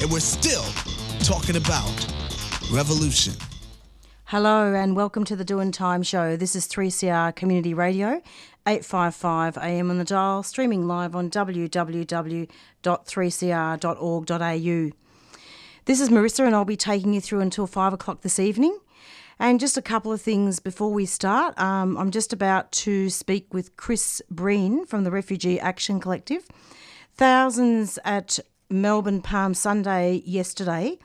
and we're still talking about revolution. Hello and welcome to the Doing Time Show. This is 3CR Community Radio, 855 AM on the dial, streaming live on www.3cr.org.au. This is Marissa and I'll be taking you through until 5 o'clock this evening. And just a couple of things before we start. Um, I'm just about to speak with Chris Breen from the Refugee Action Collective. Thousands at Melbourne Palm Sunday yesterday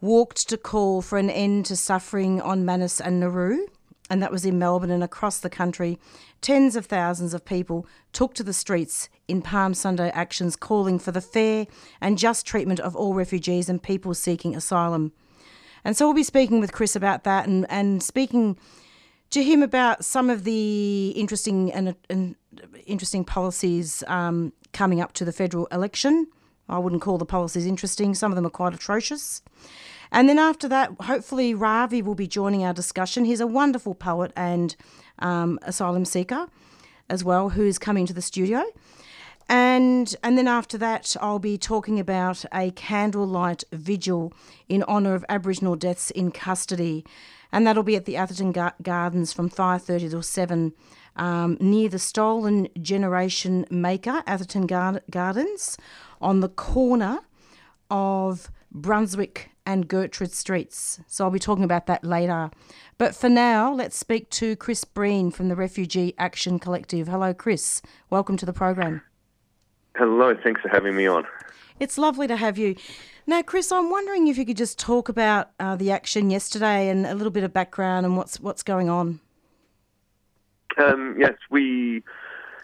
walked to call for an end to suffering on Manus and Nauru, and that was in Melbourne and across the country. Tens of thousands of people took to the streets in Palm Sunday actions calling for the fair and just treatment of all refugees and people seeking asylum. And so we'll be speaking with Chris about that and, and speaking to him about some of the interesting and, and interesting policies um, coming up to the federal election. I wouldn't call the policies interesting. Some of them are quite atrocious. And then after that, hopefully Ravi will be joining our discussion. He's a wonderful poet and um, asylum seeker as well, who is coming to the studio. And and then after that, I'll be talking about a candlelight vigil in honour of Aboriginal deaths in custody, and that'll be at the Atherton Ga- Gardens from five thirty till seven, um, near the Stolen Generation Maker, Atherton Gar- Gardens, on the corner of Brunswick and Gertrude Streets. So I'll be talking about that later. But for now, let's speak to Chris Breen from the Refugee Action Collective. Hello, Chris. Welcome to the program. Hello, thanks for having me on. It's lovely to have you. Now, Chris, I'm wondering if you could just talk about uh, the action yesterday and a little bit of background and what's what's going on. Um, yes, we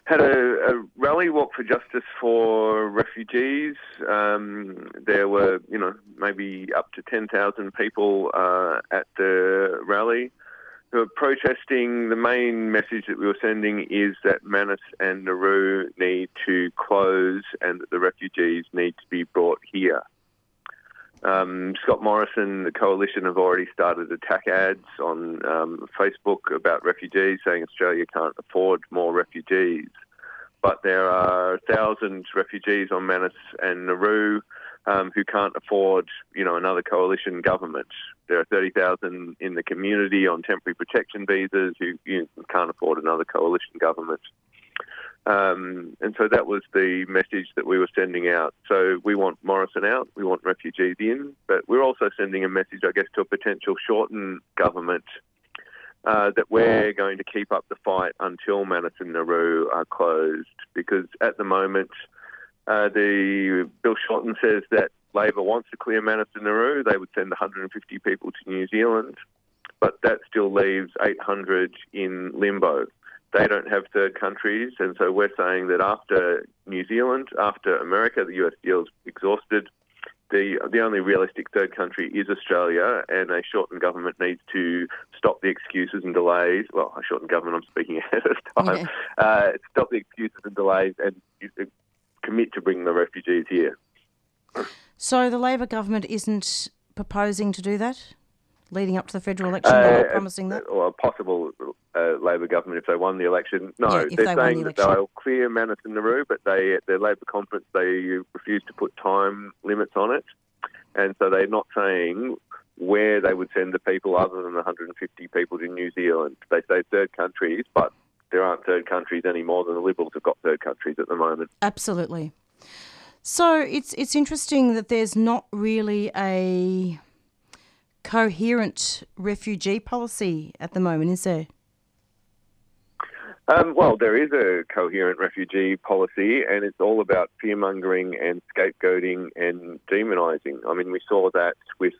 had a, a, rally walk for justice for refugees. Um, there were, you know, maybe up to 10,000 people uh, at the rally who were protesting. The main message that we were sending is that Manus and Nauru need to close and that the refugees need to be brought here. Um, Scott Morrison, the coalition, have already started attack ads on um, Facebook about refugees, saying Australia can't afford more refugees. But there are thousands refugees on Manus and Nauru um, who can't afford, you know, another coalition government. There are 30,000 in the community on temporary protection visas who you know, can't afford another coalition government. Um, and so that was the message that we were sending out. So we want Morrison out, we want refugees in, but we're also sending a message, I guess, to a potential Shorten government uh, that we're going to keep up the fight until Manus and Nauru are closed. Because at the moment, uh, the Bill Shorten says that Labor wants to clear Manus and Nauru. They would send 150 people to New Zealand, but that still leaves 800 in limbo they don't have third countries, and so we're saying that after New Zealand, after America, the US deal's exhausted. The the only realistic third country is Australia, and a Shorten government needs to stop the excuses and delays. Well, a shortened government, I'm speaking ahead of time. Yeah. Uh, stop the excuses and delays, and commit to bring the refugees here. So the Labor government isn't proposing to do that, leading up to the federal election. Uh, promising that, or a possible uh, Labor government if they won the election. No, yeah, they're they saying the that they'll clear Manus and Nauru, but they at their Labor conference they refused to put time limits on it, and so they're not saying where they would send the people other than the 150 people to New Zealand. They say third countries, but there aren't third countries any more than the Liberals have got third countries at the moment. Absolutely. So it's it's interesting that there's not really a coherent refugee policy at the moment, is there? Um, well, there is a coherent refugee policy, and it's all about fear mongering and scapegoating and demonising. I mean, we saw that with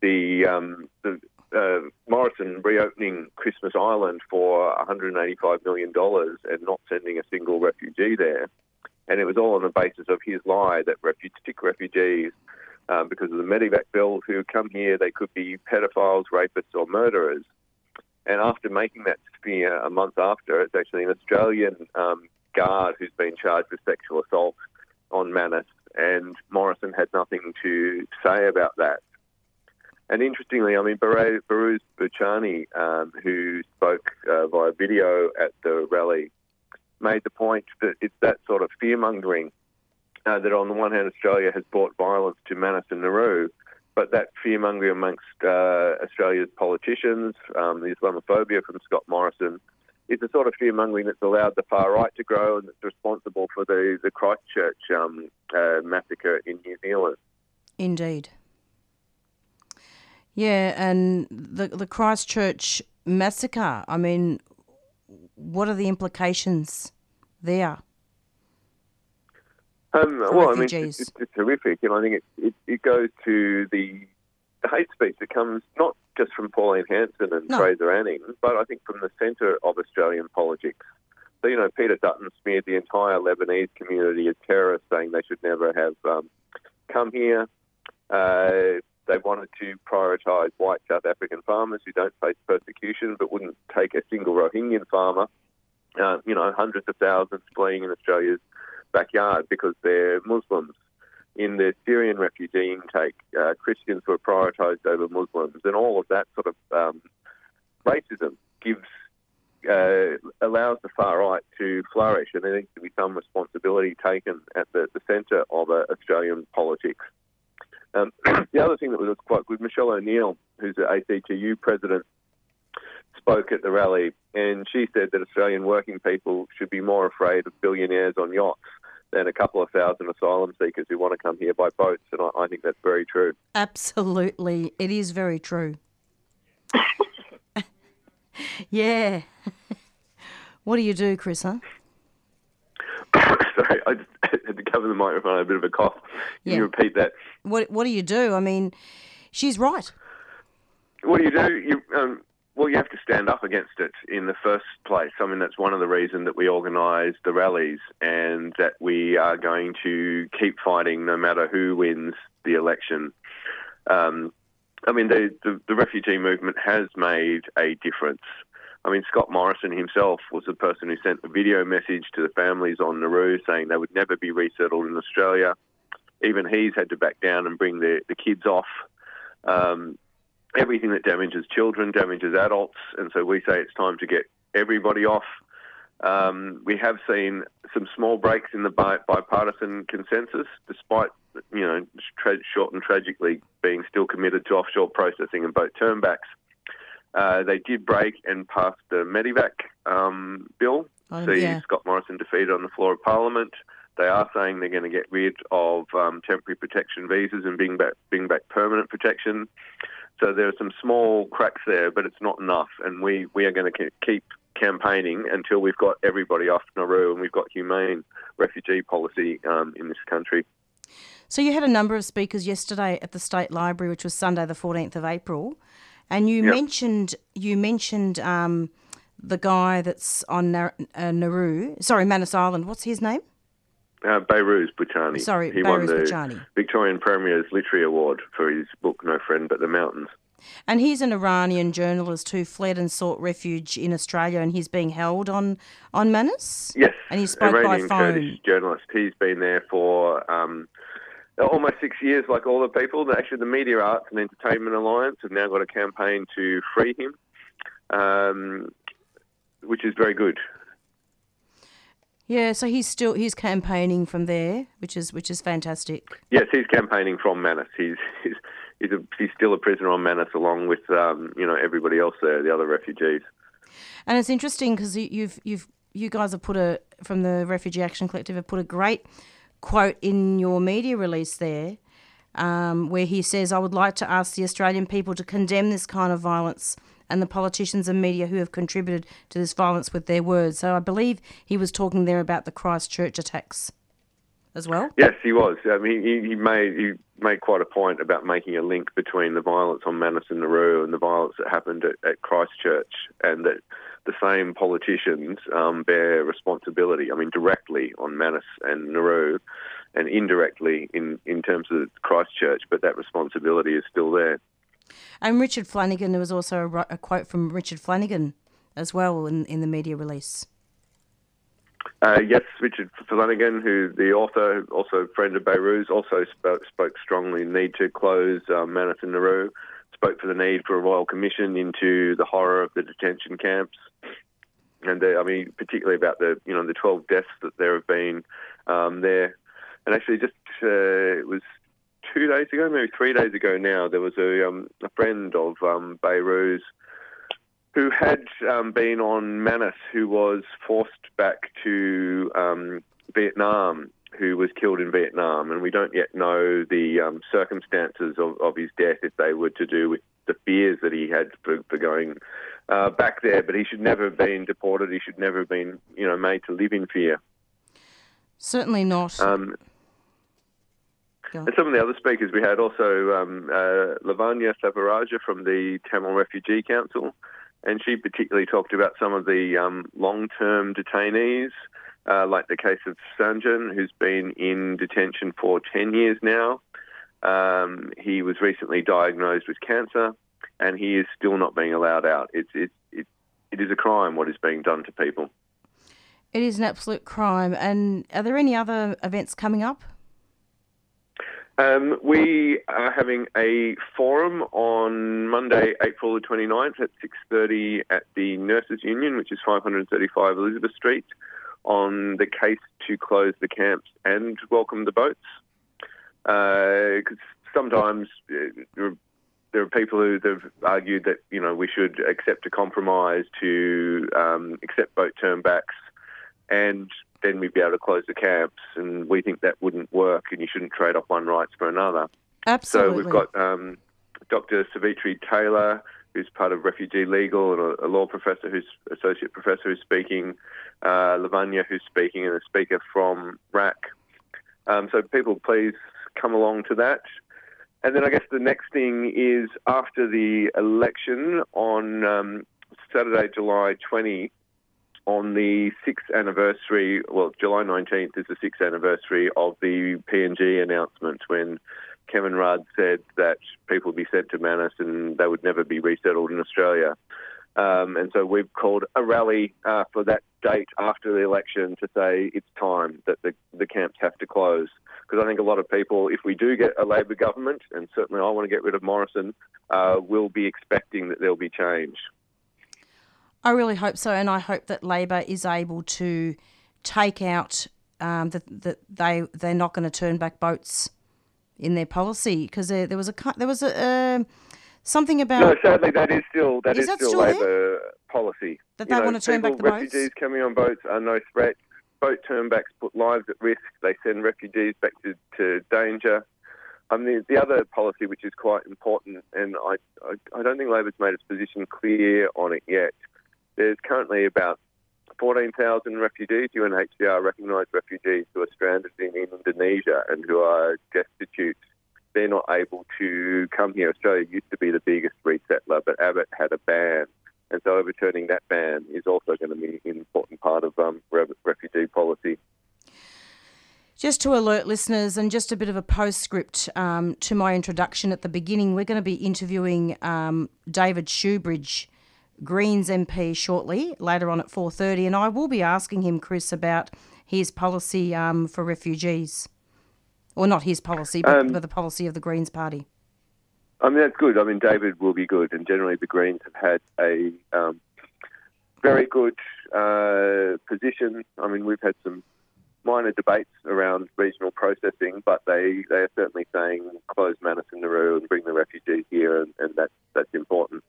the, um, the uh, Morrison reopening Christmas Island for $185 million and not sending a single refugee there. And it was all on the basis of his lie that refugees, refugees um, because of the Medivac bill, who come here, they could be pedophiles, rapists, or murderers. And after making that smear a month after, it's actually an Australian um, guard who's been charged with sexual assault on Manus, and Morrison had nothing to say about that. And interestingly, I mean, Behrouz Boochani, um, who spoke uh, via video at the rally, made the point that it's that sort of fear mongering uh, that, on the one hand, Australia has brought violence to Manus and Nauru, but that fear mongering amongst uh, Australia's politicians, um, the Islamophobia from Scott Morrison, is the sort of fear mongering that's allowed the far right to grow and that's responsible for the, the Christchurch um, uh, massacre in New Zealand. Indeed. Yeah, and the the Christchurch massacre. I mean, what are the implications there? Um, well, refugees? I mean, it's, it's, horrific, and I think it, it, it goes to the, the, hate speech that comes not just from Pauline Hanson and no. Fraser Anning, but I think from the centre of Australian politics. So, you know, Peter Dutton smeared the entire Lebanese community as terrorists, saying they should never have um, come here. Uh, they wanted to prioritise white South African farmers who don't face persecution, but wouldn't take a single Rohingyan farmer. Uh, you know, hundreds of thousands fleeing in Australia's backyard because they're Muslims. In the Syrian refugee intake, uh, Christians were prioritised over Muslims, and all of that sort of um, racism gives uh, allows the far right to flourish, and there needs to be some responsibility taken at the, the centre of uh, Australian politics. Um, the other thing that was quite good, Michele O'Neil, who's the ACTU president, spoke at the rally, and she said that Australian working people should be more afraid of billionaires on yachts than a couple of thousand asylum seekers who want to come here by boats, and I, I think that's very true. Absolutely, it is very true. yeah. what do you do, Chris? Huh? Sorry, I just had to cover the microphone. I had a bit of a cough. Can yeah. you repeat that? What What do you do? I mean, she's right. What do you do? You um, well, you have to stand up against it in the first place. I mean, that's one of the reasons that we organise the rallies and that we are going to keep fighting no matter who wins the election. Um, I mean, the, the, the refugee movement has made a difference. I mean, Scott Morrison himself was the person who sent a video message to the families on Nauru saying they would never be resettled in Australia. Even he's had to back down and bring the, the kids off. Um, everything that damages children damages adults, and so we say it's time to get everybody off. Um, we have seen some small breaks in the bipartisan consensus, despite you know tra- Shorten tragically being still committed to offshore processing and boat turnbacks. Uh, they did break and pass the Medivac um, bill. Oh, See yeah. Scott Morrison defeated on the floor of Parliament. They are saying they're going to get rid of um, temporary protection visas and bring back, bring back permanent protection. So there are some small cracks there, but it's not enough. And we, we are going to keep campaigning until we've got everybody off Nauru and we've got humane refugee policy um, in this country. So you had a number of speakers yesterday at the State Library, which was Sunday, the fourteenth of April, and you yep. mentioned you mentioned um, the guy that's on Nar- uh, Nauru, sorry, Manus Island. What's his name? Uh, Behrouz Boochani. Sorry, he Behrouz won the. Victorian Premier's Literary Award for his book No Friend But the Mountains. And he's an Iranian journalist who fled and sought refuge in Australia, and he's being held on on Manus. Yes, and he spoke Iranian by phone. Kurdish journalist. He's been there for um, almost six years, like all the people. Actually, the Media Arts and Entertainment Alliance have now got a campaign to free him, um, which is very good. Yeah, so he's still he's campaigning from there, which is which is fantastic. Yes, he's campaigning from Manus. He's he's he's, a, he's still a prisoner on Manus, along with um, you know everybody else there, the other refugees. And it's interesting because you've you've you guys have put a from the Refugee Action Collective have put a great quote in your media release there, um, where he says, I would like to ask the Australian people to condemn this kind of violence and the politicians and media who have contributed to this violence with their words. So I believe he was talking there about the Christchurch attacks as well. Yes, he was. I mean, he, he made he made quite a point about making a link between the violence on Manus and Nauru and the violence that happened at, at Christchurch, and that the same politicians um, bear responsibility. I mean, directly on Manus and Nauru, and indirectly in in terms of Christchurch, but that responsibility is still there. And Richard Flanagan, there was also a, a quote from Richard Flanagan as well in, in the media release. Uh, yes, Richard Flanagan, who the author, also friend of Behrouz's, also spoke, spoke strongly. Need to close um, Manus and Nauru, spoke for the need for a royal commission into the horror of the detention camps, and the, I mean particularly about the you know the 12 deaths that there have been um, there, and actually just uh, it was two days ago, maybe three days ago now, there was a, um, a friend of um, Behrouz's who had um, been on Manus, who was forced back to um, Vietnam, who was killed in Vietnam, and we don't yet know the um, circumstances of, of, his death if they were to do with the fears that he had for, for going uh, back there. But he should never have been deported. He should never have been, you know, made to live in fear. Certainly not. And some of the other speakers we had also um, uh, Lavanya Savaraja from the Tamil Refugee Council, and she particularly talked about some of the um, long-term detainees, uh, like the case of Sanjan, who's been in detention for 10 years now. Um, he was recently diagnosed with cancer, and he is still not being allowed out. It's, it, it, it is a crime what is being done to people. It is an absolute crime. And are there any other events coming up? Um, we are having a forum on Monday, April the 29th at 6.30 at the Nurses Union, which is 535 Elizabeth Street, on the case to close the camps and welcome the boats. Because uh, sometimes uh, there are people who have argued that, you know, we should accept a compromise to um, accept boat turnbacks and then we'd be able to close the camps. And we think that wouldn't work, and you shouldn't trade off one rights for another. Absolutely. So we've got um, Dr. Savitri Taylor, who's part of Refugee Legal, and a, a law professor who's associate professor who's speaking, uh, Lavanya who's speaking, and a speaker from RAC. Um, so people, please come along to that. And then I guess the next thing is after the election on um, Saturday, July 20, on the sixth anniversary, well, July 19th is the sixth anniversary of the PNG announcement when Kevin Rudd said that people would be sent to Manus and they would never be resettled in Australia. Um, and so we've called a rally uh, for that date after the election to say it's time that the, the camps have to close. Because I think a lot of people, if we do get a Labor government, and certainly I want to get rid of Morrison, uh, will be expecting that there'll be change. I really hope so, and I hope that Labor is able to take out um, that that they they're not going to turn back boats in their policy because there, there was a there was a uh, something about. No, sadly, that is still that is, is that still, still Labor policy. That they know, want to turn people, back the refugees boats. coming on boats are no threat. Boat turnbacks put lives at risk. They send refugees back to, to danger. I mean, the other policy, which is quite important, and I, I, I don't think Labor's made its position clear on it yet, there's currently about 14,000 refugees, UNHCR recognised refugees who are stranded in Indonesia and who are destitute. They're not able to come here. Australia used to be the biggest resettler, but Abbott had a ban. And so overturning that ban is also going to be an important part of um, refugee policy. Just to alert listeners, and just a bit of a postscript um, to my introduction at the beginning, we're going to be interviewing um, David Shoebridge Greens MP shortly, later on at 4.30, and I will be asking him, Chris, about his policy um, for refugees. Or not his policy, but, um, but, the policy of the Greens Party. I mean, that's good. I mean, David will be good, and generally the Greens have had a um, very good uh, position. I mean, we've had some minor debates around regional processing, but they, they are certainly saying close Manus and Nauru and bring the refugees here, and, and that's, that's important.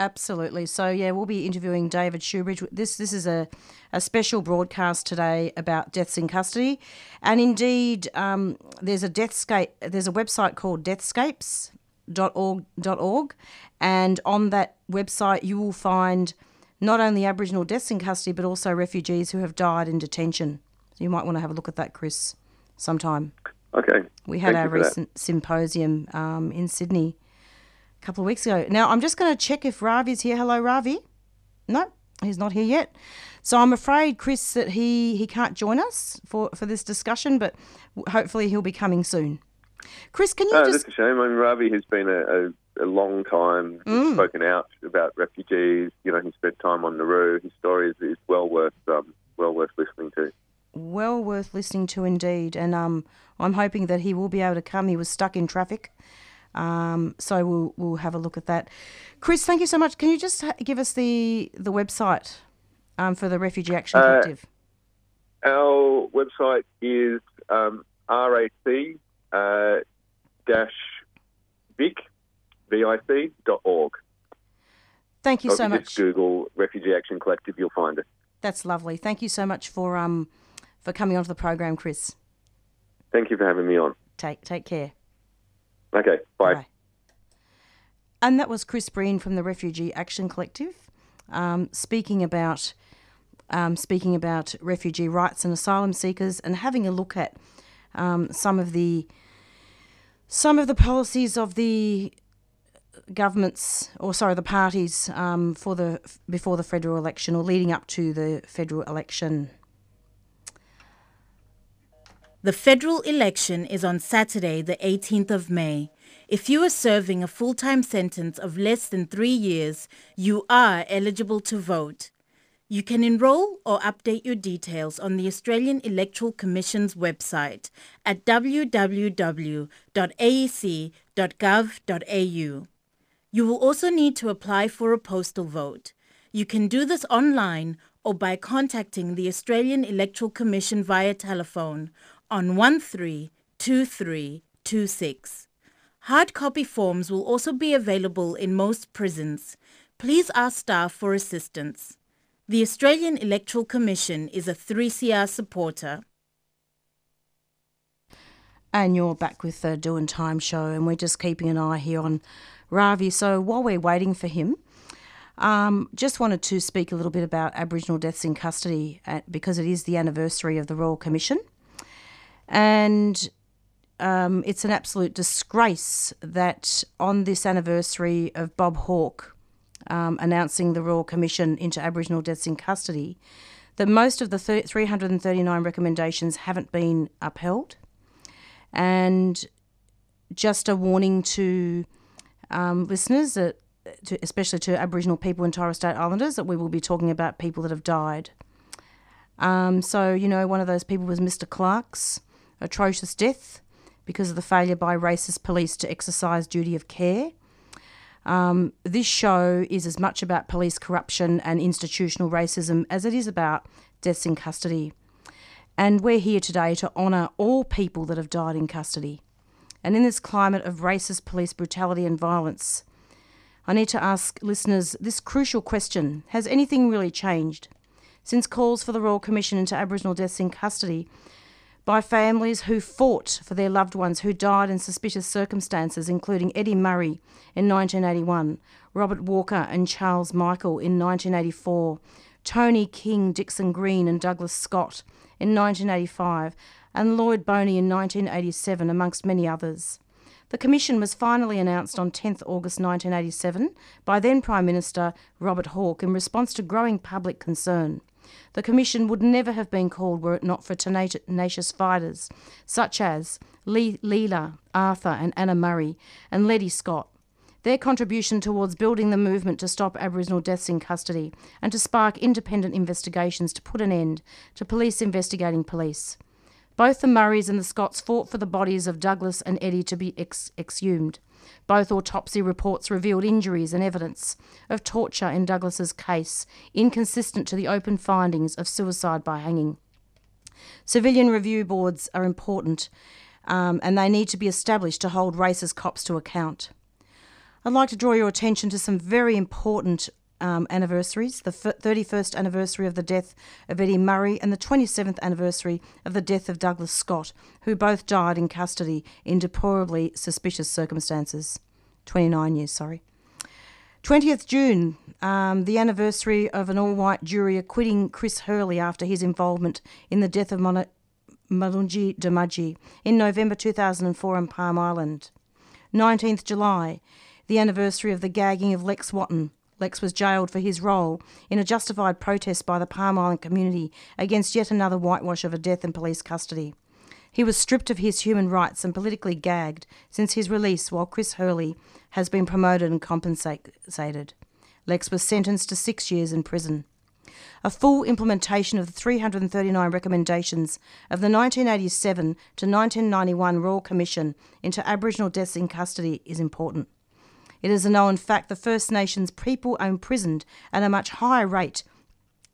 Absolutely. So yeah, we'll be interviewing David Shoebridge. This this is a, a special broadcast today about deaths in custody, and indeed, um, there's a deathscape. There's a website called deathscapes.org.org, and on that website you will find not only Aboriginal deaths in custody but also refugees who have died in detention. So you might want to have a look at that, Chris, sometime. Okay. We had Thank our for that. recent symposium um, in Sydney a couple of weeks ago. Now, I'm just going to check if Ravi's here. Hello, Ravi. No, he's not here yet. So I'm afraid, Chris, that he, he can't join us for, for this discussion, but hopefully he'll be coming soon. Chris, can you Oh, just. that's a shame. I mean, Ravi has been a, a, a long time Mm. spoken out about refugees. You know, he spent time on Nauru. His story is, is well worth um, well worth listening to. well worth listening to indeed. And um, I'm hoping that he will be able to come. He was stuck in traffic. Um, so we'll, we'll have a look at that. Chris, thank you so much. Can you just ha- give us the, the website um, for the Refugee Action Uh, Collective? Our website is um, rac uh, dash vic vic dot org. Thank you if so you much. just Google Refugee Action Collective, you'll find it. That's lovely. Thank you so much for um for coming onto the program, Chris. Thank you for having me on. Take take care. Okay, bye. Bye. And that was Chris Breen from the Refugee Action Collective, um, speaking about um, speaking about refugee rights and asylum seekers, and having a look at um, some of the some of the policies of the governments, or sorry, the parties um, for the before the federal election or leading up to the federal election. The federal election is on Saturday, the 18th of May. If you are serving a full time sentence of less than three years, you are eligible to vote. You can enrol or update your details on the Australian Electoral Commission's website at www.aec.gov.au. You will also need to apply for a postal vote. You can do this online or by contacting the Australian Electoral Commission via telephone on 132326. Hard copy forms will also be available in most prisons. Please ask staff for assistance. The Australian Electoral Commission is a 3CR supporter. And you're back with the Doing Time show, and we're just keeping an eye here on Ravi. So while we're waiting for him, um, just wanted to speak a little bit about Aboriginal deaths in custody uh, because it is the anniversary of the Royal Commission. And um, it's an absolute disgrace that on this anniversary of Bob Hawke um, announcing the Royal Commission into Aboriginal deaths in custody, that most of the thir- 339 recommendations haven't been upheld. And just a warning to um, listeners, that, to, especially to Aboriginal people and Torres Strait Islanders, that we will be talking about people that have died. Um, so, you know, one of those people was Mr. Clark's atrocious death because of the failure by racist police to exercise duty of care. Um, this show is as much about police corruption and institutional racism as it is about deaths in custody. And we're here today to honour all people that have died in custody. And in this climate of racist police brutality and violence, I need to ask listeners this crucial question Has anything really changed? Since calls for the Royal Commission into Aboriginal deaths in custody by families who fought for their loved ones who died in suspicious circumstances, including Eddie Murray in 1981, Robert Walker and Charles Michael in 1984, Tony King, Dixon Green, and Douglas Scott in 1985, and Lloyd Boney in 1987, amongst many others. The commission was finally announced on 10th August 1987 by then Prime Minister Robert Hawke in response to growing public concern. The commission would never have been called were it not for tenacious fighters such as Lee, Leela, Arthur, and Anna Murray, and Letty Scott. Their contribution towards building the movement to stop Aboriginal deaths in custody and to spark independent investigations to put an end to police investigating police. Both the Murrays and the Scotts fought for the bodies of Douglas and Eddie to be ex- exhumed. Both autopsy reports revealed injuries and evidence of torture in Douglas's case, inconsistent to the open findings of suicide by hanging. Civilian review boards are important um, and they need to be established to hold racist cops to account. I'd like to draw your attention to some very important um, anniversaries the 31st anniversary of the death of Eddie Murray and the 27th anniversary of the death of Douglas Scott, who both died in custody in deplorably suspicious circumstances. 29 years, sorry. 20th June, um, the anniversary of an all white jury acquitting Chris Hurley after his involvement in the death of Mon- Mulrunji Doomadgee in November 2004 on Palm Island. 19th July, the anniversary of the gagging of Lex Wotton. Lex was jailed for his role in a justified protest by the Palm Island community against yet another whitewash of a death in police custody. He was stripped of his human rights and politically gagged since his release, while Chris Hurley has been promoted and compensated. Lex was sentenced to six years in prison. A full implementation of the 339 recommendations of the 1987 to 1991 Royal Commission into Aboriginal deaths in custody is important. It is a known fact the First Nations people are imprisoned at a much higher rate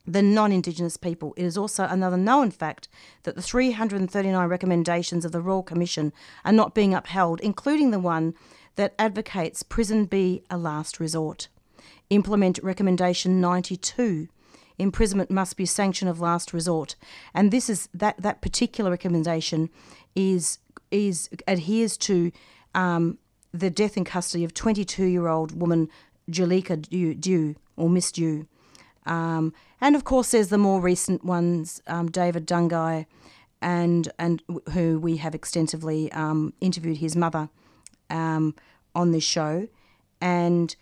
than non Indigenous people. It is also another known fact that the 339 recommendations of the Royal Commission are not being upheld, including the one that advocates prison be a last resort. Implement Recommendation 92. Imprisonment must be a sanction of last resort, and this is that that particular recommendation is is adheres to um, the death in custody of 22 year old woman Julieka Dhu, or Miss Dhu. Um, and of course, there's the more recent ones, um, David Dungay, and and who we have extensively um, interviewed his mother um, on this show, and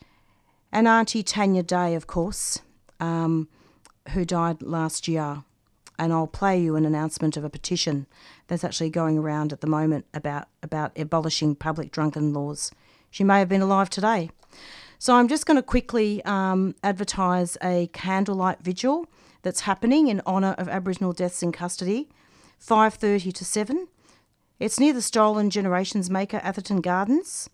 and Auntie Tanya Day, of course, um, who died last year. And I'll play you an announcement of a petition that's actually going around at the moment about about abolishing public drunken laws. She may have been alive today. So I'm just going to quickly um, advertise a candlelight vigil that's happening in honour of Aboriginal deaths in custody, 5:30 to 7. It's near the Stolen Generations Maker, Atherton Gardens.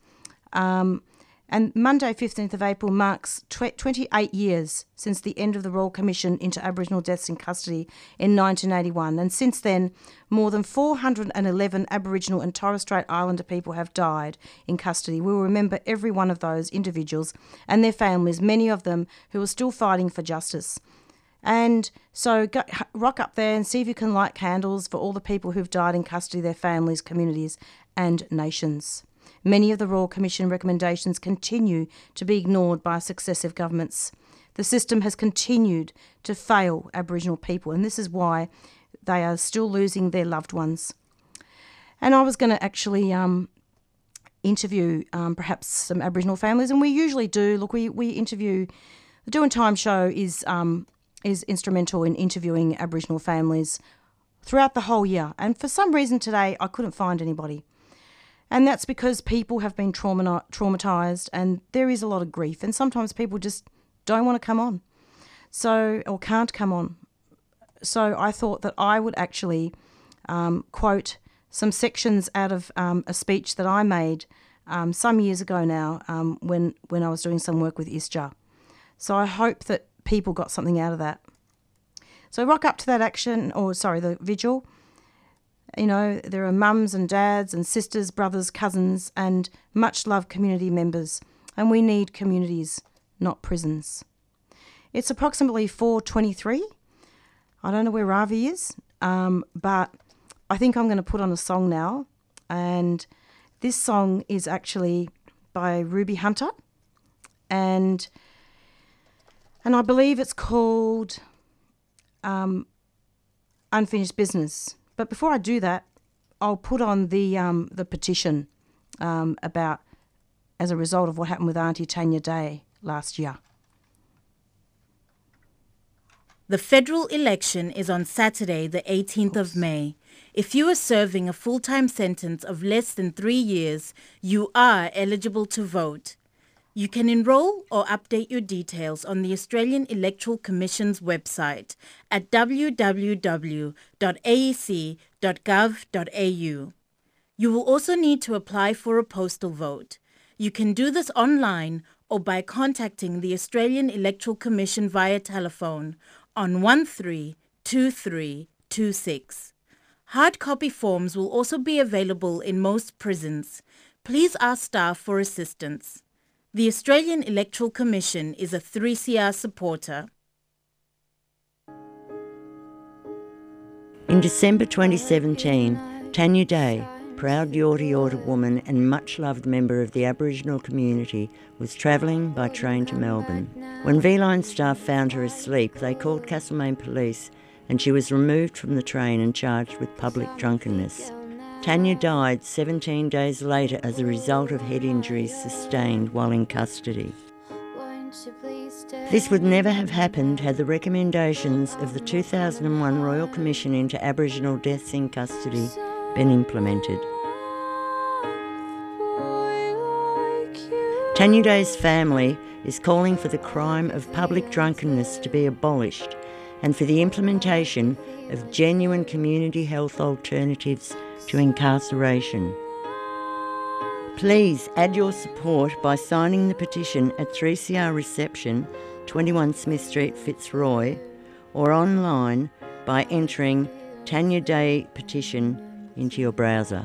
Um, and Monday, 15th of April, marks tw- 28 years since the end of the Royal Commission into Aboriginal deaths in custody in 1981. And since then, more than 411 Aboriginal and Torres Strait Islander people have died in custody. We will remember every one of those individuals and their families, many of them who are still fighting for justice. And so go, rock up there and see if you can light candles for all the people who've died in custody, their families, communities, and nations. Many of the Royal Commission recommendations continue to be ignored by successive governments. The system has continued to fail Aboriginal people, and this is why they are still losing their loved ones. And I was going to actually um, interview um, perhaps some Aboriginal families, and we usually do. Look, we, we interview, the Doing Time show is, um, is instrumental in interviewing Aboriginal families throughout the whole year. And for some reason today, I couldn't find anybody. And that's because people have been trauma- traumatized and there is a lot of grief. And sometimes people just don't want to come on. So, or can't come on. So I thought that I would actually um, quote some sections out of um, a speech that I made um, some years ago now um, when, when I was doing some work with ISJA. So I hope that people got something out of that. So rock up to that action, or sorry, the vigil. You know, there are mums and dads and sisters, brothers, cousins, and much loved community members. And we need communities, not prisons. It's approximately 4:23. I don't know where Ravi is, um, but I think I'm going to put on a song now, and this song is actually by Ruby Hunter, and and I believe it's called um, Unfinished Business. But before I do that, I'll put on the um, the petition um, about as a result of what happened with Auntie Tanya Day last year. The federal election is on Saturday, the 18th of May. If you are serving a full time sentence of less than three years, you are eligible to vote. You can enrol or update your details on the Australian Electoral Commission's website at www.aec.gov.au. You will also need to apply for a postal vote. You can do this online or by contacting the Australian Electoral Commission via telephone on 132326. Hard copy forms will also be available in most prisons. Please ask staff for assistance. The Australian Electoral Commission is a 3CR supporter. In December 2017, Tanya Day, proud Yorta Yorta woman and much loved member of the Aboriginal community, was travelling by train to Melbourne. When V Line staff found her asleep, they called Castlemaine Police and she was removed from the train and charged with public drunkenness. Tanya died 17 days later as a result of head injuries sustained while in custody. This would never have happened had the recommendations of the 2001 Royal Commission into Aboriginal deaths in custody been implemented. Tanya Day's family is calling for the crime of public drunkenness to be abolished and for the implementation of genuine community health alternatives to incarceration. Please add your support by signing the petition at 3CR Reception, 21 Smith Street, Fitzroy, or online by entering Tanya Day Petition into your browser.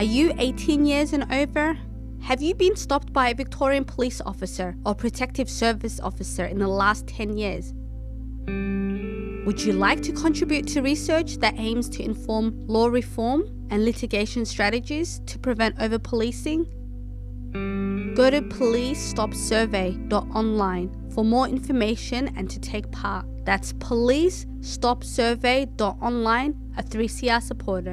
Are you 18 years and over? Have you been stopped by a Victorian police officer or protective service officer in the last 10 years? Would you like to contribute to research that aims to inform law reform and litigation strategies to prevent over policing? Go to policestopsurvey.online for more information and to take part. That's policestopsurvey.online, a 3CR supporter.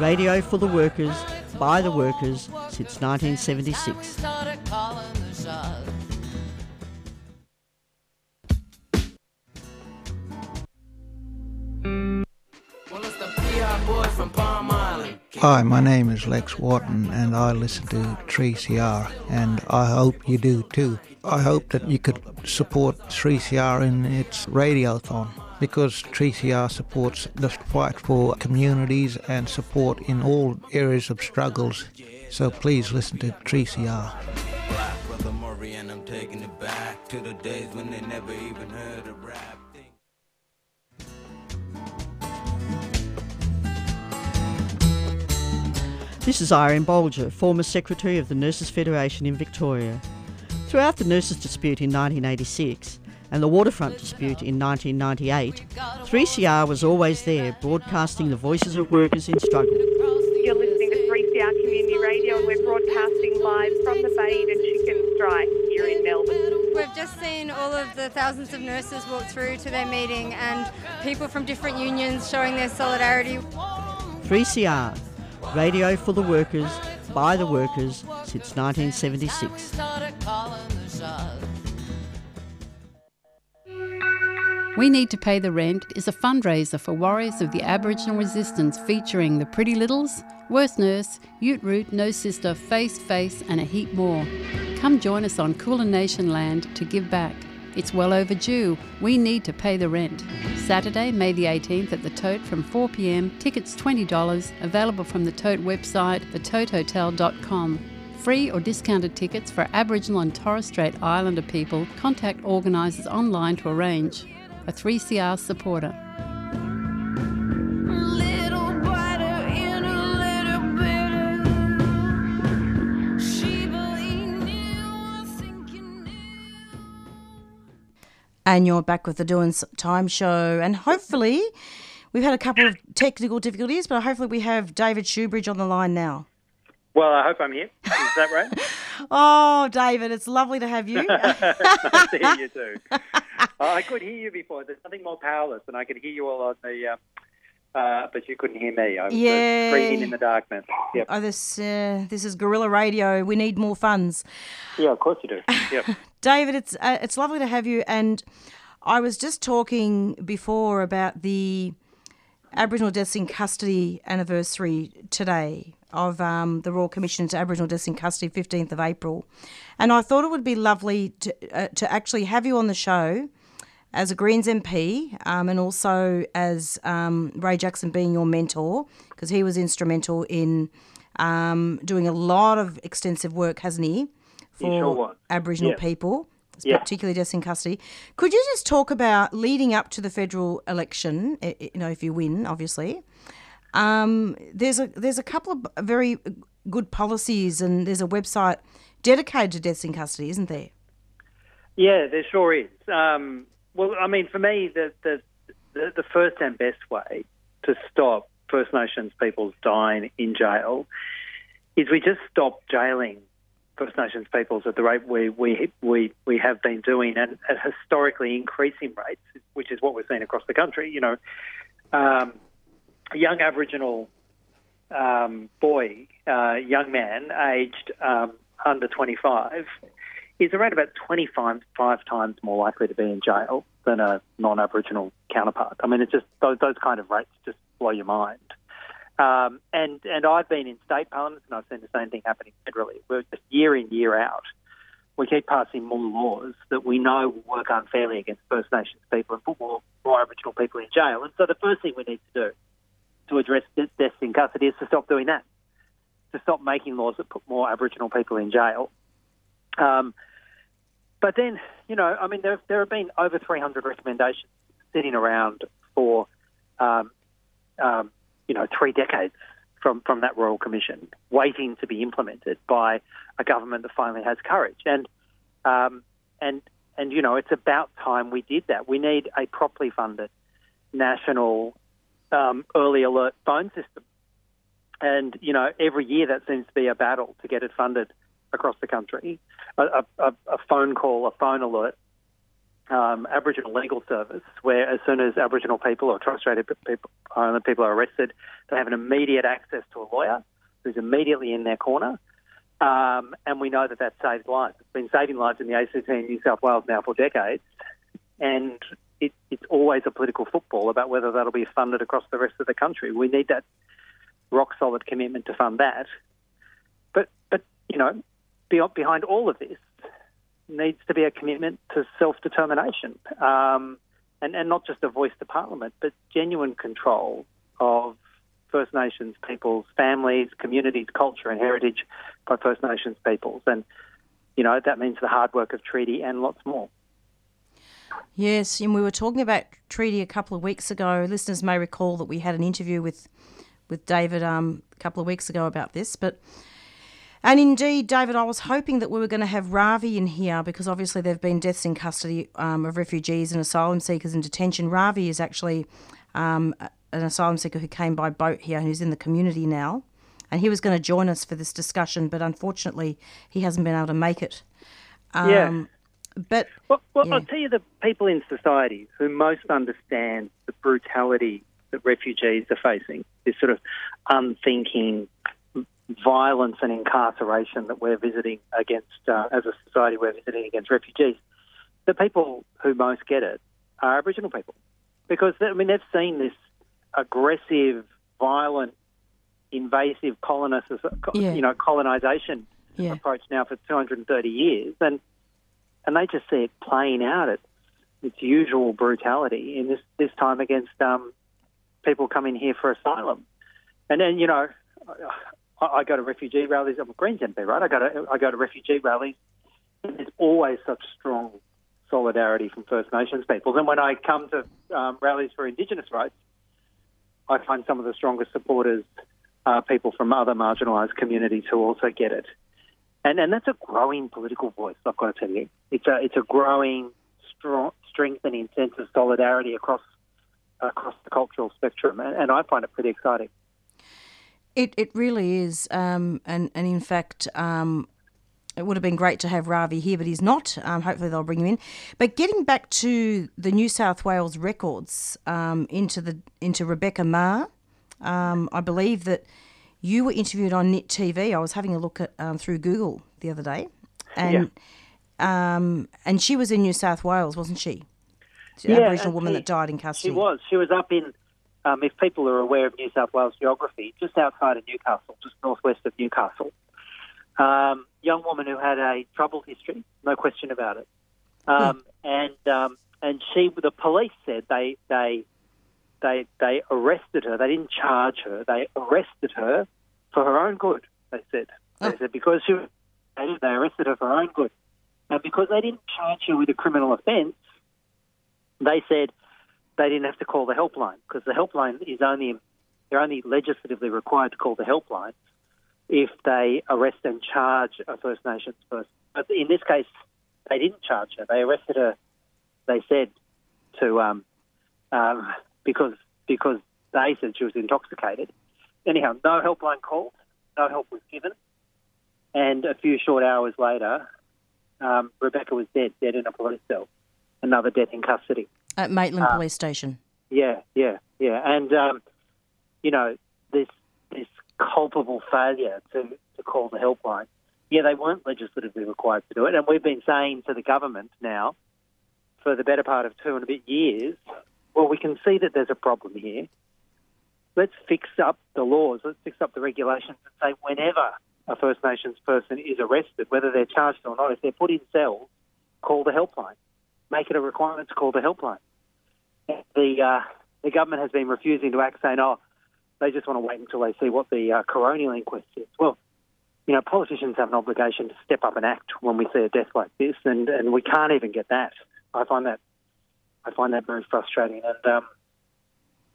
radio for the workers, by the workers since 1976. Hi, my name is Lex Wotton and I listen to 3CR and I hope you do too. I hope that you could support 3CR in its radiothon because 3CR supports the fight for communities and support in all areas of struggles. So please listen to 3CR. Black brother Murray and I'm taking it back to the days when they never even heard of rap. This is Irene Bolger, former Secretary of the Nurses Federation in Victoria. Throughout the nurses dispute in 1986 and the waterfront dispute in 1998, 3CR was always there broadcasting the voices of workers in struggle. You're listening to 3CR Community Radio and we're broadcasting live from the Bay-Eater Chicken Strike here in Melbourne. We've just seen all of the thousands of nurses walk through to their meeting and people from different unions showing their solidarity. 3CR, radio for the workers, by the workers since 1976. We Need to Pay the Rent is a fundraiser for warriors of the Aboriginal resistance featuring the Pretty Littles, Worst Nurse, Ute Root, No Sister, Face Face, and a heap more. Come join us on Kulin Nation land to give back. It's well overdue. We need to pay the rent. Saturday, May the 18th at the Tote from 4 pm. Tickets $20. Available from the Tote website, thetotehotel.com. Free or discounted tickets for Aboriginal and Torres Strait Islander people. Contact organisers online to arrange. A 3CR supporter. And you're back with the Doing Time show. And hopefully, we've had a couple of technical difficulties, but hopefully, we have David Shoebridge on the line now. Well, I hope I'm here. Is that right? oh, David, it's lovely to have you. I see you too. Oh, I could hear you before. There's nothing more powerless than I could hear you all on the uh, uh, but you couldn't hear me. I was uh, Yeah. screaming in the darkness. Yep. Oh, this uh, this is guerrilla radio. We need more funds. Yeah, of course you do. Yep. David, it's uh, it's lovely to have you. And I was just talking before about the Aboriginal Deaths in Custody anniversary today of um, the Royal Commission into Aboriginal Deaths in Custody, fifteenth of April, and I thought it would be lovely to uh, to actually have you on the show as a Greens MP um, and also as um, Ray Jackson being your mentor because he was instrumental in um, doing a lot of extensive work, hasn't he, for sure. Aboriginal Yeah. people, Yeah. particularly deaths in custody. Could you just talk about leading up to the federal election? You know, if you win, obviously. Um, there's a there's a couple of very good policies, and there's a website dedicated to deaths in custody, isn't there? Yeah, there sure is. Um, well, I mean, for me, the, the the first and best way to stop First Nations peoples dying in jail is we just stop jailing First Nations peoples at the rate we we we, we have been doing, and at historically increasing rates, which is what we're seeing across the country. You know, um, a young Aboriginal um, boy, uh, young man, aged um, under 25, is around about 25 five times more likely to be in jail than a non-Aboriginal counterpart. I mean, it's just those, those kind of rates just blow your mind. Um, and and I've been in state parliaments and I've seen the same thing happening federally. We're just year in year out, we keep passing more laws that we know will work unfairly against First Nations people and put more, more Aboriginal people in jail. And so the first thing we need to do to address de- deaths in custody is to stop doing that, to stop making laws that put more Aboriginal people in jail. Um, but then, you know, I mean, there, there have been over 300 recommendations sitting around for, um, um, you know, three decades from, from that Royal Commission, waiting to be implemented by a government that finally has courage. And, um, and, and you know, it's about time we did that. We need a properly funded national um, early alert phone system. And, you know, every year that seems to be a battle to get it funded across the country. A, a, a phone call, a phone alert, um, Aboriginal legal service, where as soon as Aboriginal people or Torres Strait people, people are arrested, they have an immediate access to a lawyer who's immediately in their corner. Um, and we know that that saves lives. It's been saving lives in the ACT in New South Wales now for decades. And it, it's always a political football about whether that'll be funded across the rest of the country. We need that rock solid commitment to fund that. But, but you know, be- behind all of this needs to be a commitment to self determination um, and, and not just a voice to Parliament, but genuine control of First Nations peoples, families, communities, culture, and heritage by First Nations peoples. And, you know, that means the hard work of treaty and lots more. Yes, and we were talking about treaty a couple of weeks ago. Listeners may recall that we had an interview with with David um, a couple of weeks ago about this, but. And indeed, David, I was hoping that we were going to have Ravi in here because obviously there have been deaths in custody um, of refugees and asylum seekers in detention. Ravi is actually um, an asylum seeker who came by boat here and who's in the community now. And he was going to join us for this discussion, but unfortunately, he hasn't been able to make it. Yeah. But Well, well yeah. I'll tell you the people in society who most understand the brutality that refugees are facing, this sort of unthinking violence and incarceration that we're visiting against, uh, as a society, we're visiting against refugees. The people who most get it are Aboriginal people. Because, I mean, they've seen this aggressive, violent, invasive colonist, Yeah. you know, colonisation Yeah. approach now for 230 years. And and they just see it playing out its its usual brutality in this this time against um, people coming here for asylum. And then you know, I, I go to refugee rallies. I'm a Greens MP, right? I go to I go to refugee rallies. There's always such strong solidarity from First Nations peoples. And when I come to um, rallies for Indigenous rights, I find some of the strongest supporters are people from other marginalised communities who also get it. And and that's a growing political voice. I've got to tell you, it's a it's a growing, strong, strengthening sense of solidarity across across the cultural spectrum, and, and I find it pretty exciting. It it really is, um, and and in fact, um, it would have been great to have Ravi here, but he's not. Um, hopefully, they'll bring him in. But getting back to the New South Wales records um, into the into Rebecca Maher, um, I believe that you were interviewed on NITV. I was having a look at um, through Google the other day, and um, and she was in New South Wales, wasn't she? The Yeah, Aboriginal woman she- that died in custody. She was. She was up in, um, if people are aware of New South Wales geography, just outside of Newcastle, just northwest of Newcastle. Um, young woman who had a troubled history, no question about it. Um, And um, and she, the police said they they they they arrested her. They didn't charge her. They arrested her for her own good. They said. They said because she was they arrested her for her own good, and because they didn't charge her with a criminal offence, they said they didn't have to call the helpline because the helpline is only they're only legislatively required to call the helpline if they arrest and charge a First Nations person. But in this case, they didn't charge her. They arrested her. They said to um, um, because because they said she was intoxicated. Anyhow, no helpline called, no help was given, and a few short hours later, um, Rebecca was dead, dead in a police cell. Another death in custody. At Maitland Ah. Police Station. Yeah, yeah, yeah. And um, you know, this this culpable failure to, to call the helpline. Yeah, they weren't legislatively required to do it, and we've been saying to the government now for the better part of two and a bit years. Well, we can see that there's a problem here. Let's fix up the laws. Let's fix up the regulations and say whenever a First Nations person is arrested, whether they're charged or not, if they're put in cells, call the helpline. Make it a requirement to call the helpline the uh, the government has been refusing to act, saying, "Oh, they just want to wait until they see what the uh, coronial inquest is." Well, you know, politicians have an obligation to step up and act when we see a death like this, and, and we can't even get that. I find that I find that very frustrating. And um,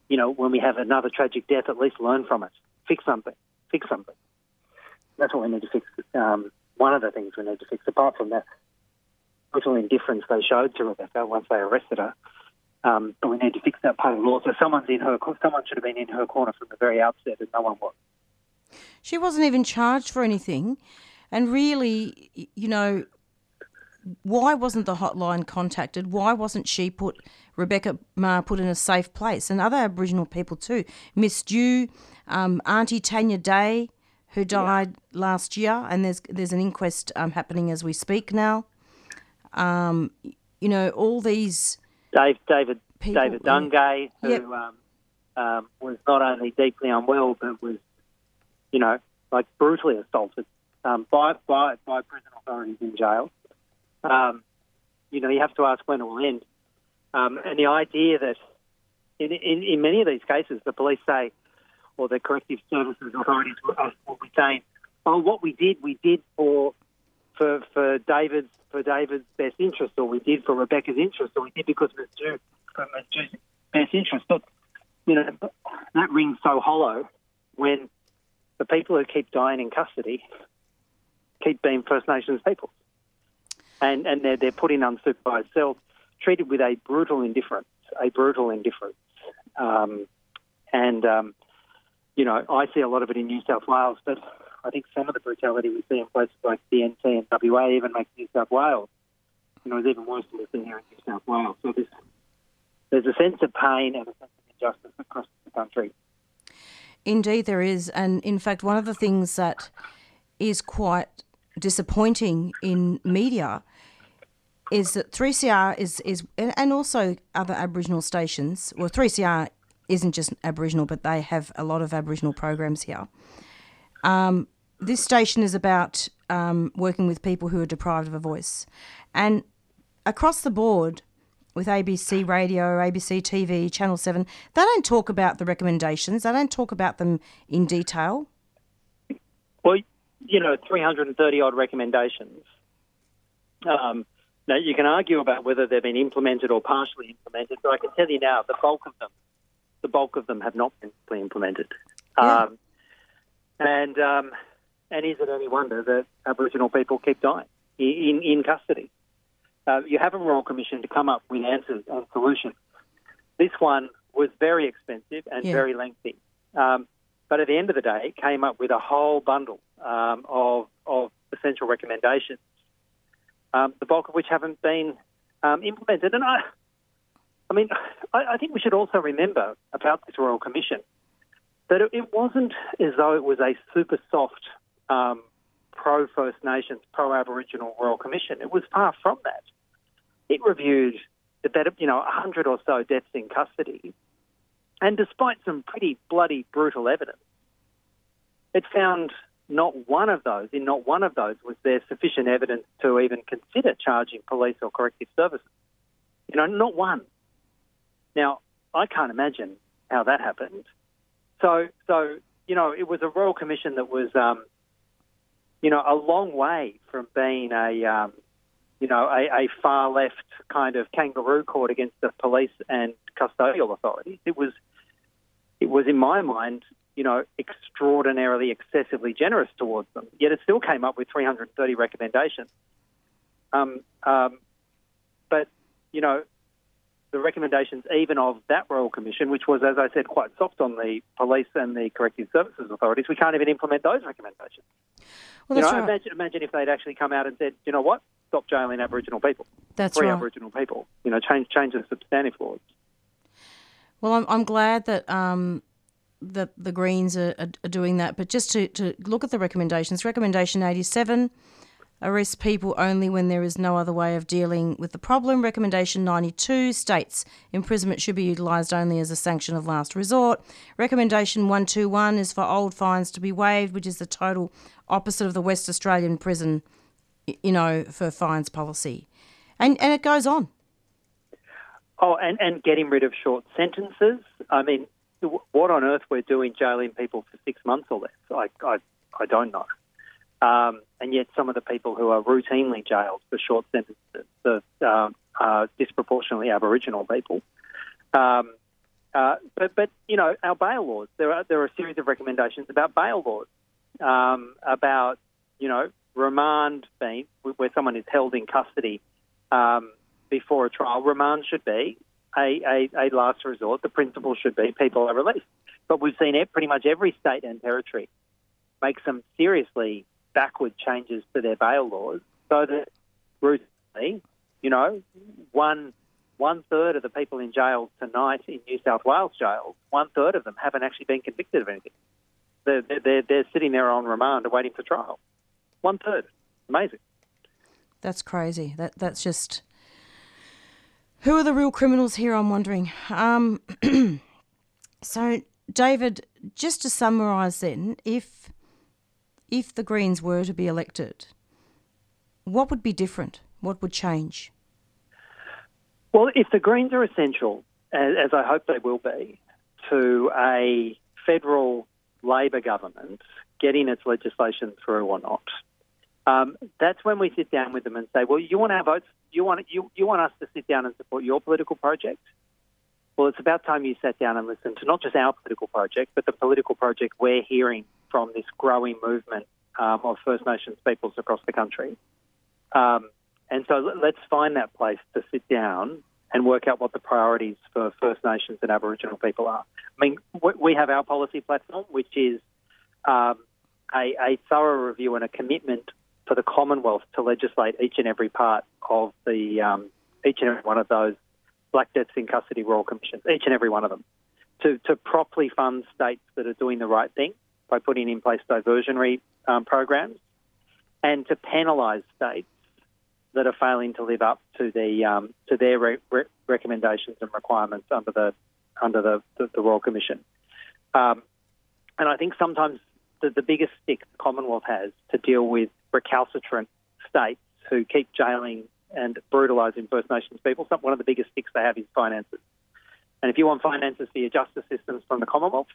you know, when we have another tragic death, at least learn from it, fix something, fix something. That's what we need to fix. Um, one of the things we need to fix, apart from that brutal indifference they showed to Rebecca once they arrested her. Um, but we need to fix that part of the law. So someone's in her. Someone should have been in her corner from the very outset, and no one was. She wasn't even charged for anything. And really, you know, why wasn't the hotline contacted? Why wasn't she put, Rebecca Maher, put in a safe place? And other Aboriginal people too. Miss Dhu, um, Auntie Tanya Day, who died last year, and there's there's an inquest um, happening as we speak now. Um, you know, all these Dave, David, People, David yeah. Dungay, who Yep. um, um, was not only deeply unwell, but was, you know, like brutally assaulted um, by, by by prison authorities in jail. Um, you know, you have to ask when it will end. Um, and the idea that in, in, in many of these cases, the police say, or the corrective services authorities will, uh, will be saying, "Oh, what we did, we did for for for David's for David's best interest, or we did for Rebecca's interest, or we did because of Ms. Dhu for. Dhu's best interest." But you know, that rings so hollow when the people who keep dying in custody keep being First Nations people, and and they're they're put in unsupervised cells, treated with a brutal indifference, a brutal indifference, um, and um, you know, I see a lot of it in New South Wales, but I think some of the brutality we see in places like DNC and WA even makes New South Wales, you know, is even worse than we see here in New South Wales. So there's, there's a sense of pain and a sense of injustice across the country. Indeed, there is. And in fact, one of the things that is quite disappointing in media is that 3CR is, is and also other Aboriginal stations, well, 3CR isn't just Aboriginal, but they have a lot of Aboriginal programs here. Um, this station is about um, working with people who are deprived of a voice. And across the board, with ABC Radio, ABC TV, Channel 7, they don't talk about the recommendations, they don't talk about them in detail. Well, you know, 330 odd recommendations. Um, now, you can argue about whether they've been implemented or partially implemented, but I can tell you now the bulk of them, the bulk of them have not been fully implemented. Um, and um, and is it any wonder that Aboriginal people keep dying in, in, in custody? Uh, you have a royal commission to come up with answers and solutions. This one was very expensive and Yeah. very lengthy. Um, but at the end of the day, it came up with a whole bundle um, of, of essential recommendations, um, the bulk of which haven't been um, implemented. And I, I mean, I, I, think we should also remember about this Royal Commission that it, wasn't as though it was a super soft um, pro First Nations, pro Aboriginal Royal Commission. It was far from that. It reviewed the better, you know, 100 or so deaths in custody. And despite some pretty bloody, brutal evidence, it found not one of those, in not one of those, was there sufficient evidence to even consider charging police or corrective services. You know, not one. Now, I can't imagine how that happened. So, so you know, it was a royal commission that was, um, you know, a long way from being a, um, you know, a, a, far left kind of kangaroo court against the police and custodial authorities. It was, it was in my mind, you know, extraordinarily excessively generous towards them. Yet it still came up with 330 recommendations. Um, um, but you know, the recommendations even of that Royal Commission, which was, as I said, quite soft on the police and the corrective services authorities, we can't even implement those recommendations. Well, you know, right. imagine, imagine if they'd actually come out and said, you know what, stop jailing Aboriginal people, that's free right. Aboriginal people, you know, change change the substantive laws. Well, I'm, I'm glad that um, that the Greens are, are, doing that, but just to, to look at the recommendations, recommendation 87 arrest people only when there is no other way of dealing with the problem. Recommendation 92 states imprisonment should be utilised only as a sanction of last resort. Recommendation 121 is for old fines to be waived, which is the total opposite of the West Australian prison, you know, for fines policy. And, and it goes on. Oh, and, and getting rid of short sentences. I mean, what on earth we're doing jailing people for six months or less? I, I, I don't know. Um, and yet, some of the people who are routinely jailed for short sentences are, uh, disproportionately Aboriginal people. Um, uh, but, but you know, our bail laws. There are there are a series of recommendations about bail laws, um, about you know remand being where someone is held in custody um, before a trial. Remand should be a, a, a last resort. The principle should be people are released. But we've seen it pretty much every state and territory make some seriously backward changes to their bail laws so that routinely, you know, one one third of the people in jail tonight in New South Wales jails, one third of them haven't actually been convicted of anything. They're, they're, they're sitting there on remand waiting for trial. One third. Amazing. That's crazy. That That's just. Who are the real criminals here? I'm wondering. Um, so, David, just to summarise then, if if the Greens were to be elected, what would be different? What would change? Well, if the Greens are essential, as, as I hope they will be, to a federal Labor government getting its legislation through or not, um, that's when we sit down with them and say, "Well, you want our votes? You want you you want us to sit down and support your political project? Well, it's about time you sat down and listened to not just our political project, but the political project we're hearing from this growing movement um, of First Nations peoples across the country. Um, and so let's find that place to sit down and work out what the priorities for First Nations and Aboriginal people are. I mean, we have our policy platform, which is um, a, a, thorough review and a commitment for the Commonwealth to legislate each and every part of the um, each and every one of those Black Deaths in Custody Royal Commissions, each and every one of them, to, to properly fund states that are doing the right thing by putting in place diversionary um, programs and to penalise states that are failing to live up to the um, to their re- re- recommendations and requirements under the under the, the, the Royal Commission. Um, and I think sometimes the, the biggest stick the Commonwealth has to deal with recalcitrant states who keep jailing and brutalising First Nations people. One of the biggest sticks they have is finances. And if you want finances for your justice systems from the Commonwealth,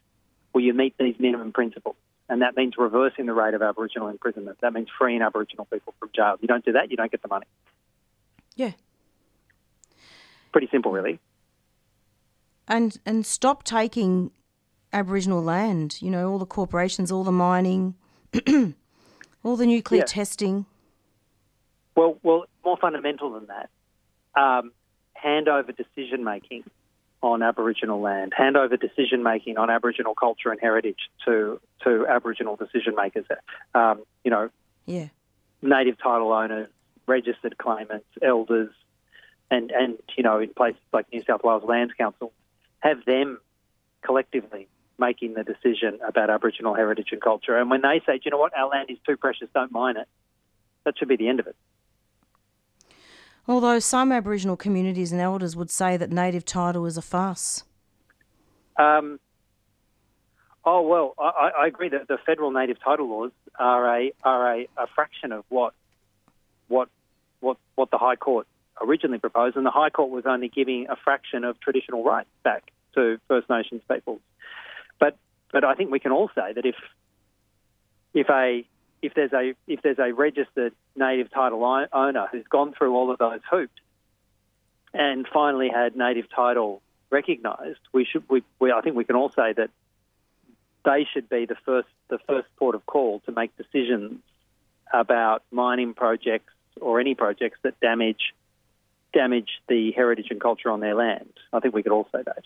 will you meet these minimum principles? And that means reversing the rate of Aboriginal imprisonment. That means freeing Aboriginal people from jail. You don't do that, you don't get the money. Yeah. Pretty simple, really. And and stop taking Aboriginal land. You know, all the corporations, all the mining, all the nuclear yeah. testing. Well, well, more fundamental than that. Um, hand over decision making on Aboriginal land, hand over decision making on Aboriginal culture and heritage to to Aboriginal decision makers. Um, you know, yeah, native title owners, registered claimants, elders, and, and you know, in places like New South Wales Lands Council, have them collectively making the decision about Aboriginal heritage and culture. And when they say, Do you know what, our land is too precious, don't mine it, that should be the end of it. Although some Aboriginal communities and elders would say that native title is a farce. Um, oh well, I, I agree that the federal native title laws are a are a, a fraction of what what what what the High Court originally proposed, and the High Court was only giving a fraction of traditional rights back to First Nations peoples. But but I think we can all say that if if a if there's a if there's a registered native title owner who's gone through all of those hoops and finally had native title recognised, we should we, we I think we can all say that they should be the first the first port of call to make decisions about mining projects or any projects that damage damage the heritage and culture on their land. I think we could all say that.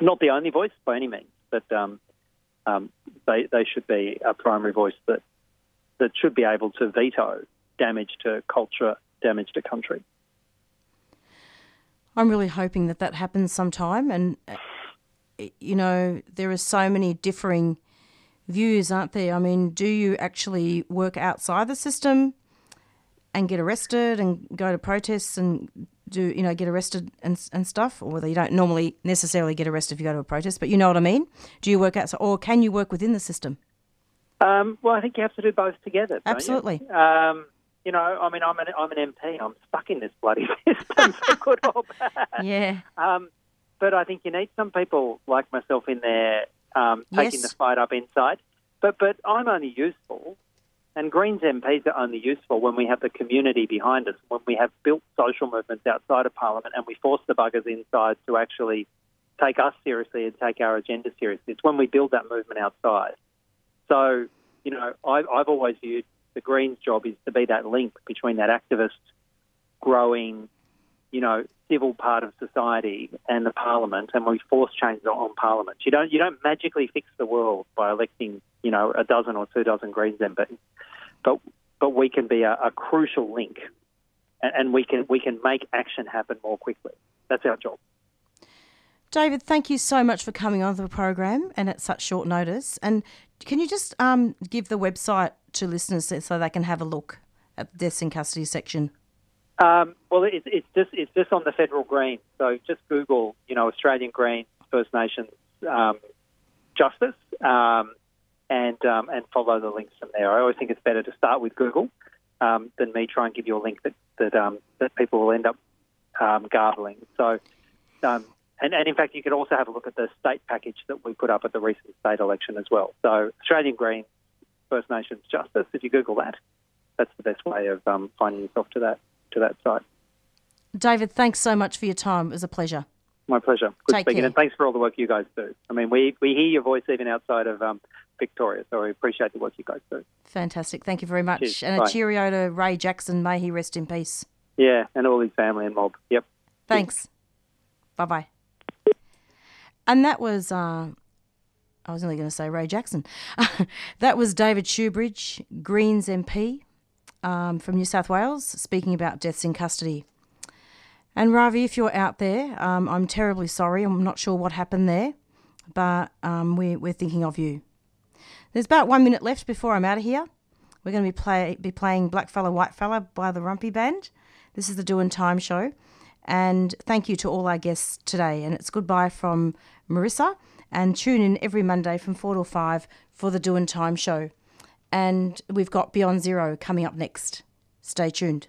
Not the only voice by any means, but um, um, they they should be a primary voice that that should be able to veto damage to culture, damage to country. I'm really hoping that that happens sometime. And, uh, you know, there are so many differing views, aren't there? I mean, do you actually work outside the system and get arrested and go to protests and do, you know, get arrested and, and stuff? Or you don't normally necessarily get arrested if you go to a protest, but you know what I mean? Do you work outside or can you work within the system? Um, well, I think you have to do both together. Absolutely. You? Um, you know, I mean, I'm an I'm an MP. I'm stuck in this bloody system for good or bad. Yeah. Um, but I think you need some people like myself in there um, taking Yes. the fight up inside. But but I'm only useful, and Greens MPs are only useful when we have the community behind us, when we have built social movements outside of Parliament, and we force the buggers inside to actually take us seriously and take our agenda seriously. It's when we build that movement outside. So, you know, I, I've always viewed the Greens' job is to be that link between that activist, growing, you know, civil part of society and the Parliament, and we force change on Parliament. You don't you don't magically fix the world by electing, you know, a dozen or two dozen Greens MPs, but but we can be a, a crucial link, and, and we can we can make action happen more quickly. That's our job. David, thank you so much for coming on the program and at such short notice. And can you just um, give the website to listeners so they can have a look at the deaths in custody section? Um, well, it's, it's just it's just on the federal green. So just Google, you know, Australian Green First Nations um, Justice, um, and um, and follow the links from there. I always think it's better to start with Google um, than me try and give you a link that that um, that people will end up garbling. So. And, and in fact, you could also have a look at the state package that we put up at the recent state election as well. So, Australian Green First Nations Justice. If you Google that, that's the best way of um, finding yourself to that to that site. David, thanks so much for your time. It was a pleasure. My pleasure. Good Take speaking, care. and thanks for all the work you guys do. I mean, we we hear your voice even outside of um, Victoria, so we appreciate the work you guys do. Fantastic. Thank you very much. Cheers. And a Bye. cheerio to Ray Jackson. May he rest in peace. Yeah, and all his family and mob. Yep. Thanks. Bye bye. And that was, uh, I was only going to say Ray Jackson. that was David Shoebridge, Greens MP um, from New South Wales, speaking about deaths in custody. And Ravi, if you're out there, um, I'm terribly sorry. I'm not sure what happened there, but um, we, we're thinking of you. There's about one minute left before I'm out of here. We're going to be play be playing White Fella by the Warumpi Band. This is the Doing Time show. And thank you to all our guests today. And it's goodbye from Marissa. And tune in every Monday from 4 to 5 for the Doing Time show. And we've got Beyond Zero coming up next. Stay tuned.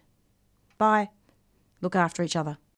Bye. Look after each other.